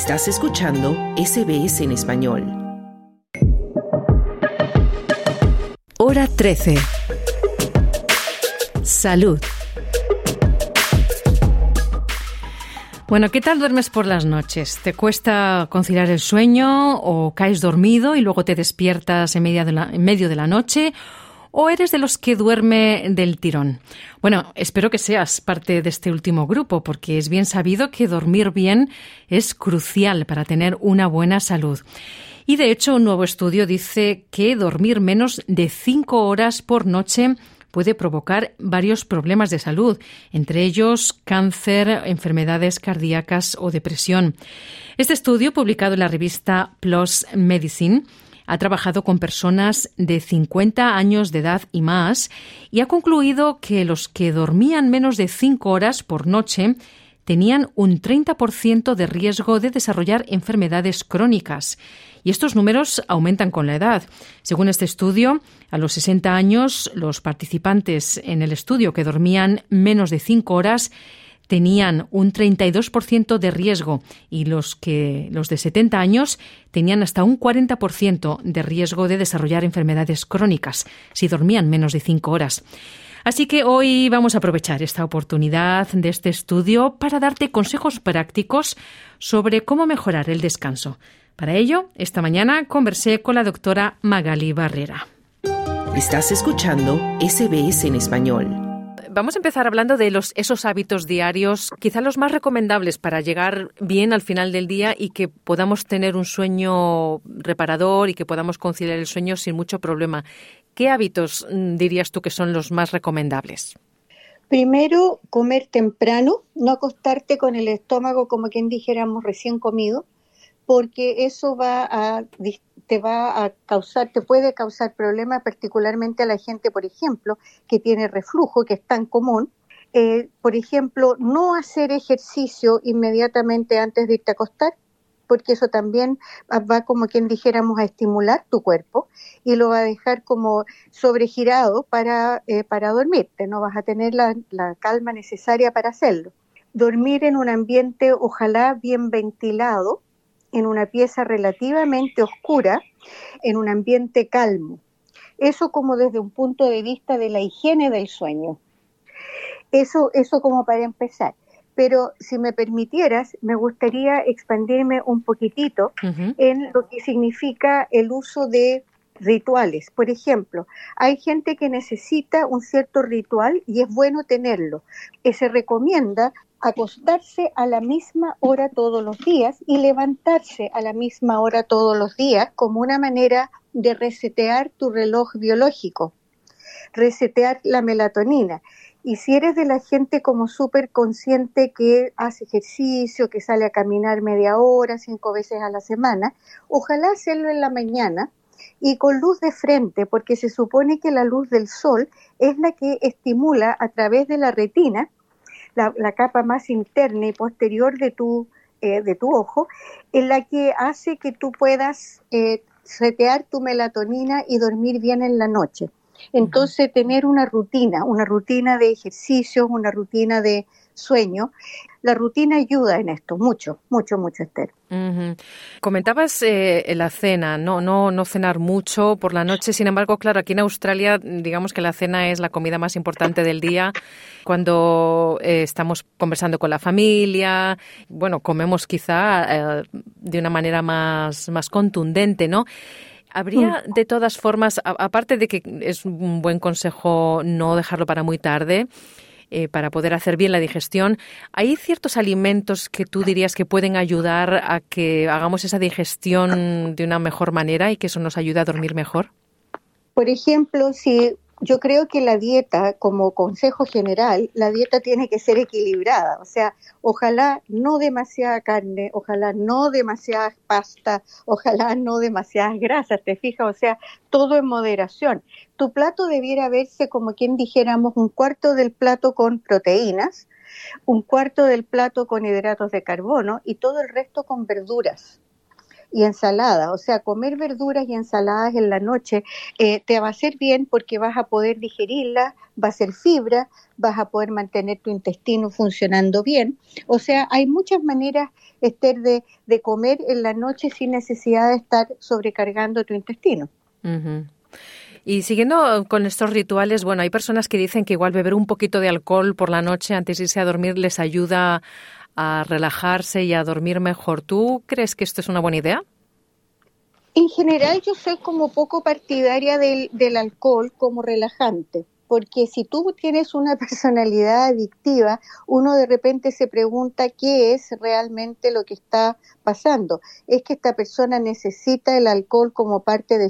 Estás escuchando SBS en español. Hora 13. Salud. Bueno, ¿qué tal duermes por las noches? ¿Te cuesta conciliar el sueño o caes dormido y luego te despiertas en, medio de la, en medio de la noche? ¿O eres de los que duerme del tirón? Bueno, espero que seas parte de este último grupo, porque es bien sabido que dormir bien es crucial para tener una buena salud. Y de hecho, un nuevo estudio dice que dormir menos de cinco horas por noche puede provocar varios problemas de salud, entre ellos cáncer, enfermedades cardíacas o depresión. Este estudio, publicado en la revista PLOS Medicine, ha trabajado con personas de 50 años de edad y más y ha concluido que los que dormían menos de 5 horas por noche tenían un 30% de riesgo de desarrollar enfermedades crónicas. Y estos números aumentan con la edad. Según este estudio, a los 60 años, los participantes en el estudio que dormían menos de 5 horas tenían un 32% de riesgo y los que los de 70 años tenían hasta un 40% de riesgo de desarrollar enfermedades crónicas si dormían menos de 5 horas. Así que hoy vamos a aprovechar esta oportunidad de este estudio para darte consejos prácticos sobre cómo mejorar el descanso. Para ello, esta mañana conversé con la doctora Magali Barrera. Estás escuchando SBS en español. Vamos a empezar hablando de los, esos hábitos diarios, quizá los más recomendables para llegar bien al final del día y que podamos tener un sueño reparador y que podamos conciliar el sueño sin mucho problema. ¿Qué hábitos mm, dirías tú que son los más recomendables? Primero, comer temprano, no acostarte con el estómago como quien dijéramos recién comido, porque eso va a te va a causar, te puede causar problemas, particularmente a la gente, por ejemplo, que tiene reflujo, que es tan común. Eh, por ejemplo, no hacer ejercicio inmediatamente antes de irte a acostar, porque eso también va como quien dijéramos a estimular tu cuerpo y lo va a dejar como sobregirado para, eh, dormirte, no vas a tener la, la calma necesaria para hacerlo. Dormir en un ambiente ojalá bien ventilado, en una pieza relativamente oscura, en un ambiente calmo. Eso como desde un punto de vista de la higiene del sueño. Eso, eso como para empezar. Pero si me permitieras, me gustaría expandirme un poquitito en lo que significa el uso de rituales. Por ejemplo, hay gente que necesita un cierto ritual y es bueno tenerlo. Que se recomienda acostarse a la misma hora todos los días y levantarse a la misma hora todos los días como una manera de resetear tu reloj biológico, resetear la melatonina. Y si eres de la gente como súper consciente que hace ejercicio, que sale a caminar media hora, cinco veces a la semana, ojalá hacerlo en la mañana y con luz de frente, porque se supone que la luz del sol es la que estimula a través de la retina la, capa más interna y posterior de tu, eh, de tu ojo, en la que hace que tú puedas eh, setear tu melatonina y dormir bien en la noche. Entonces, tener una rutina, una rutina de ejercicios, una rutina de sueño, la rutina ayuda en esto, mucho, mucho, mucho, Esther. Comentabas eh, la cena, no, no, no cenar mucho por la noche. Sin embargo, claro, aquí en Australia, digamos que la cena es la comida más importante del día. Cuando eh, estamos conversando con la familia, bueno, comemos quizá eh, de una manera más, más contundente, ¿no? Habría mm. de todas formas, aparte de que es un buen consejo no dejarlo para muy tarde, eh, para poder hacer bien la digestión. ¿Hay ciertos alimentos que tú dirías que pueden ayudar a que hagamos esa digestión de una mejor manera y que eso nos ayude a dormir mejor? Por ejemplo, si yo creo que la dieta, como consejo general, la dieta tiene que ser equilibrada. O sea, ojalá no demasiada carne, ojalá no demasiada pasta, ojalá no demasiadas grasas, ¿te fijas? O sea, todo en moderación. Tu plato debiera verse como quien dijéramos un cuarto del plato con proteínas, un cuarto del plato con hidratos de carbono y todo el resto con verduras y ensaladas. O sea, comer verduras y ensaladas en la noche eh, te va a hacer bien porque vas a poder digerirlas, va a ser fibra, vas a poder mantener tu intestino funcionando bien. O sea, hay muchas maneras, de, de comer en la noche sin necesidad de estar sobrecargando tu intestino. Y siguiendo con estos rituales, bueno, hay personas que dicen que igual beber un poquito de alcohol por la noche antes de irse a dormir les ayuda a relajarse y a dormir mejor. ¿Tú crees que esto es una buena idea? En general yo soy como poco partidaria del, alcohol como relajante porque si tú tienes una personalidad adictiva, uno de repente se pregunta qué es realmente lo que está pasando. ¿Es que esta persona necesita el alcohol como parte de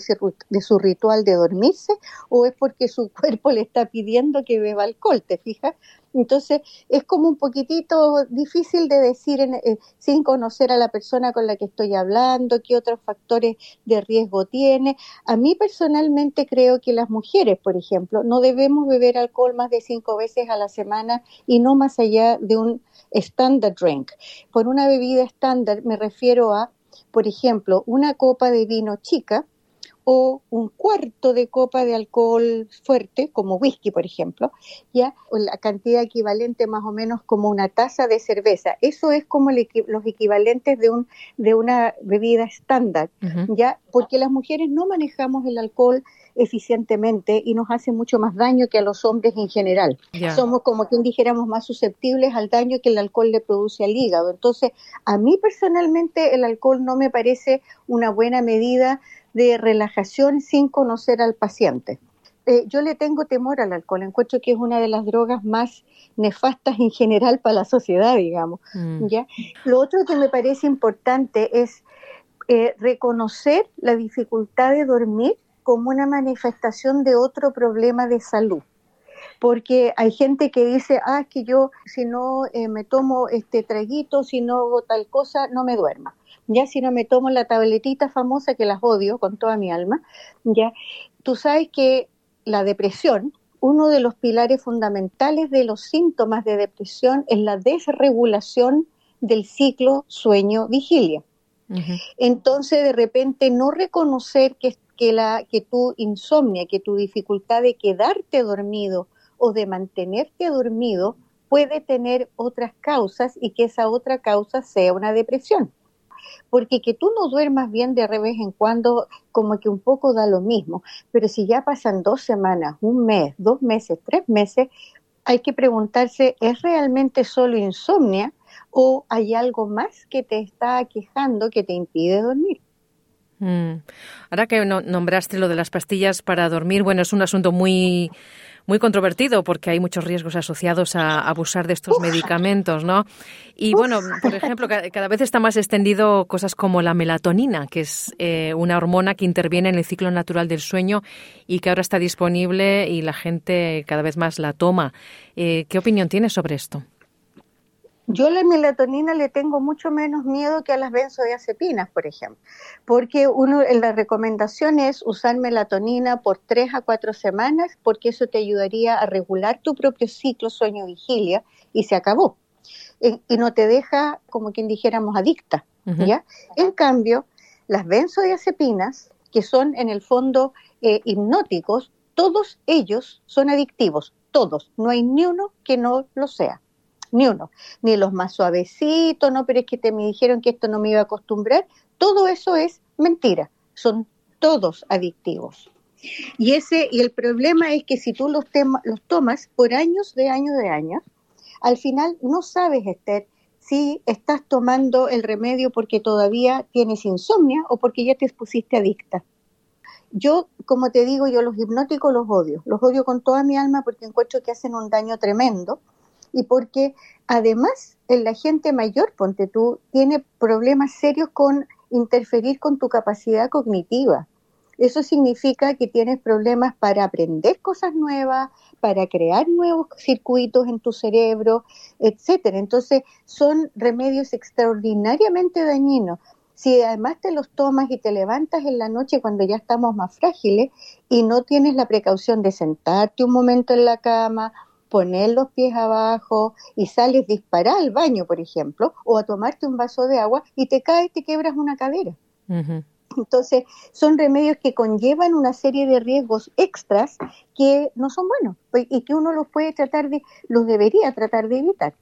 su ritual de dormirse o es porque su cuerpo le está pidiendo que beba alcohol? ¿Te fijas? Entonces, es como un poquitito difícil de decir eh, sin conocer a la persona con la que estoy hablando, qué otros factores de riesgo tiene. A mí personalmente creo que las mujeres, por ejemplo, no debemos beber alcohol más de cinco veces a la semana y no más allá de un standard drink. Por una bebida estándar me refiero a, por ejemplo, una copa de vino chica, o un cuarto de copa de alcohol fuerte, como whisky, por ejemplo, ya la cantidad equivalente más o menos como una taza de cerveza. Eso es como los equivalentes de un de una bebida estándar, ya, porque las mujeres no manejamos el alcohol eficientemente y nos hace mucho más daño que a los hombres en general. Somos como quien dijéramos más susceptibles al daño que el alcohol le produce al hígado. Entonces, a mí personalmente el alcohol no me parece una buena medida de relajación sin conocer al paciente. Eh, yo le tengo temor al alcohol, encuentro que es una de las drogas más nefastas en general para la sociedad, digamos. Mm. ¿ya? Lo otro que me parece importante es eh, reconocer la dificultad de dormir como una manifestación de otro problema de salud. Porque hay gente que dice, ah, es que yo si no eh, me tomo este traguito, si no hago tal cosa, no me duerma. Ya si no me tomo la tabletita famosa que las odio con toda mi alma, ya tú sabes que la depresión, uno de los pilares fundamentales de los síntomas de depresión es la desregulación del ciclo sueño-vigilia. Entonces, de repente, no reconocer que la, que tu insomnia, que tu dificultad de quedarte dormido o de mantenerte dormido puede tener otras causas y que esa otra causa sea una depresión. Porque que tú no duermas bien de vez en cuando, como que un poco da lo mismo. Pero si ya pasan dos semanas, un mes, dos meses, tres meses, hay que preguntarse, ¿es realmente solo insomnia o hay algo más que te está aquejando que te impide dormir? Mm. Ahora que nombraste lo de las pastillas para dormir, bueno, es un asunto muy muy controvertido porque hay muchos riesgos asociados a abusar de estos medicamentos, ¿no? Y bueno, por ejemplo, cada vez está más extendido cosas como la melatonina, que es eh, una hormona que interviene en el ciclo natural del sueño y que ahora está disponible y la gente cada vez más la toma. Eh, ¿Qué opinión tienes sobre esto? Yo a la melatonina le tengo mucho menos miedo que a las benzodiazepinas, por ejemplo, porque uno, la recomendación es usar melatonina por tres a cuatro semanas, porque eso te ayudaría a regular tu propio ciclo sueño-vigilia y se acabó. Y, no te deja, como quien dijéramos, adicta. ¿ya? En cambio, las benzodiazepinas, que son en el fondo eh, hipnóticos, todos ellos son adictivos, todos, no hay ni uno que no lo sea ni uno, ni los más suavecitos, no, pero es que te me dijeron que esto no me iba a acostumbrar, todo eso es mentira, son todos adictivos. Y ese y el problema es que si tú los, los tomas por años de años de años, al final no sabes, Esther, si estás tomando el remedio porque todavía tienes insomnia o porque ya te pusiste adicta. Yo, como te digo, yo los hipnóticos los odio, los odio con toda mi alma porque encuentro que hacen un daño tremendo y porque además la gente mayor, ponte tú, tiene problemas serios con interferir con tu capacidad cognitiva. Eso significa que tienes problemas para aprender cosas nuevas, para crear nuevos circuitos en tu cerebro, etcétera. Entonces, son remedios extraordinariamente dañinos. Si además te los tomas y te levantas en la noche cuando ya estamos más frágiles y no tienes la precaución de sentarte un momento en la cama poner los pies abajo y sales disparar al baño, por ejemplo, o a tomarte un vaso de agua y te caes y te quebras una cadera. Entonces, son remedios que conllevan una serie de riesgos extras que no son buenos y que uno los puede tratar de, los debería tratar de evitar.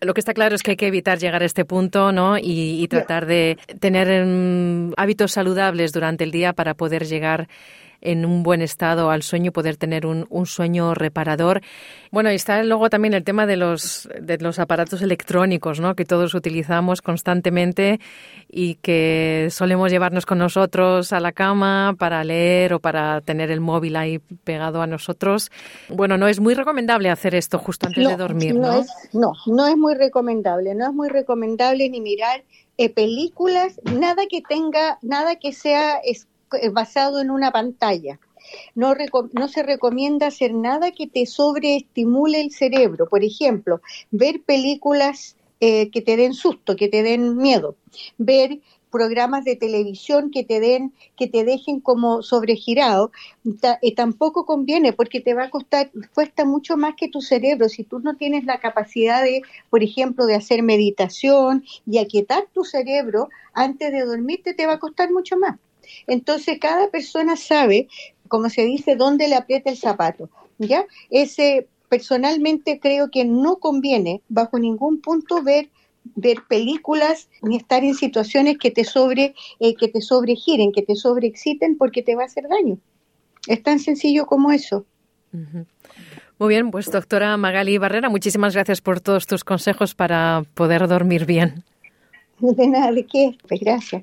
Lo que está claro es que hay que evitar llegar a este punto, ¿no? Y, tratar de tener mm, hábitos saludables durante el día para poder llegar en un buen estado al sueño, poder tener un, sueño reparador. Bueno, y está luego también el tema de los, de los aparatos electrónicos, ¿no? Que todos utilizamos constantemente y que solemos llevarnos con nosotros a la cama para leer o para tener el móvil ahí pegado a nosotros. Bueno, no es muy recomendable hacer esto justo antes de dormir, ¿no? No es, no, no es muy recomendable. No es muy recomendable ni mirar eh, películas, nada que tenga, nada que sea basado en una pantalla. No, no, se recomienda hacer nada que te sobreestimule el cerebro. Por ejemplo, ver películas eh, que te den susto, que te den miedo. Ver programas de televisión que te den, que te dejen como sobregirado, eh, tampoco conviene porque te va a costar, cuesta mucho más que tu cerebro. Si tú no tienes la capacidad de, por ejemplo, de hacer meditación y aquietar tu cerebro antes de dormirte, te va a costar mucho más. Entonces, cada persona sabe, como se dice, dónde le aprieta el zapato. ¿Ya? Ese, personalmente creo que no conviene, bajo ningún punto, ver ver películas ni estar en situaciones que te sobre eh, que te sobregiren, que te sobreexciten porque te va a hacer daño. Es tan sencillo como eso. Muy bien, pues doctora Magali Barrera, muchísimas gracias por todos tus consejos para poder dormir bien. De nada, ¿de qué? Pues gracias.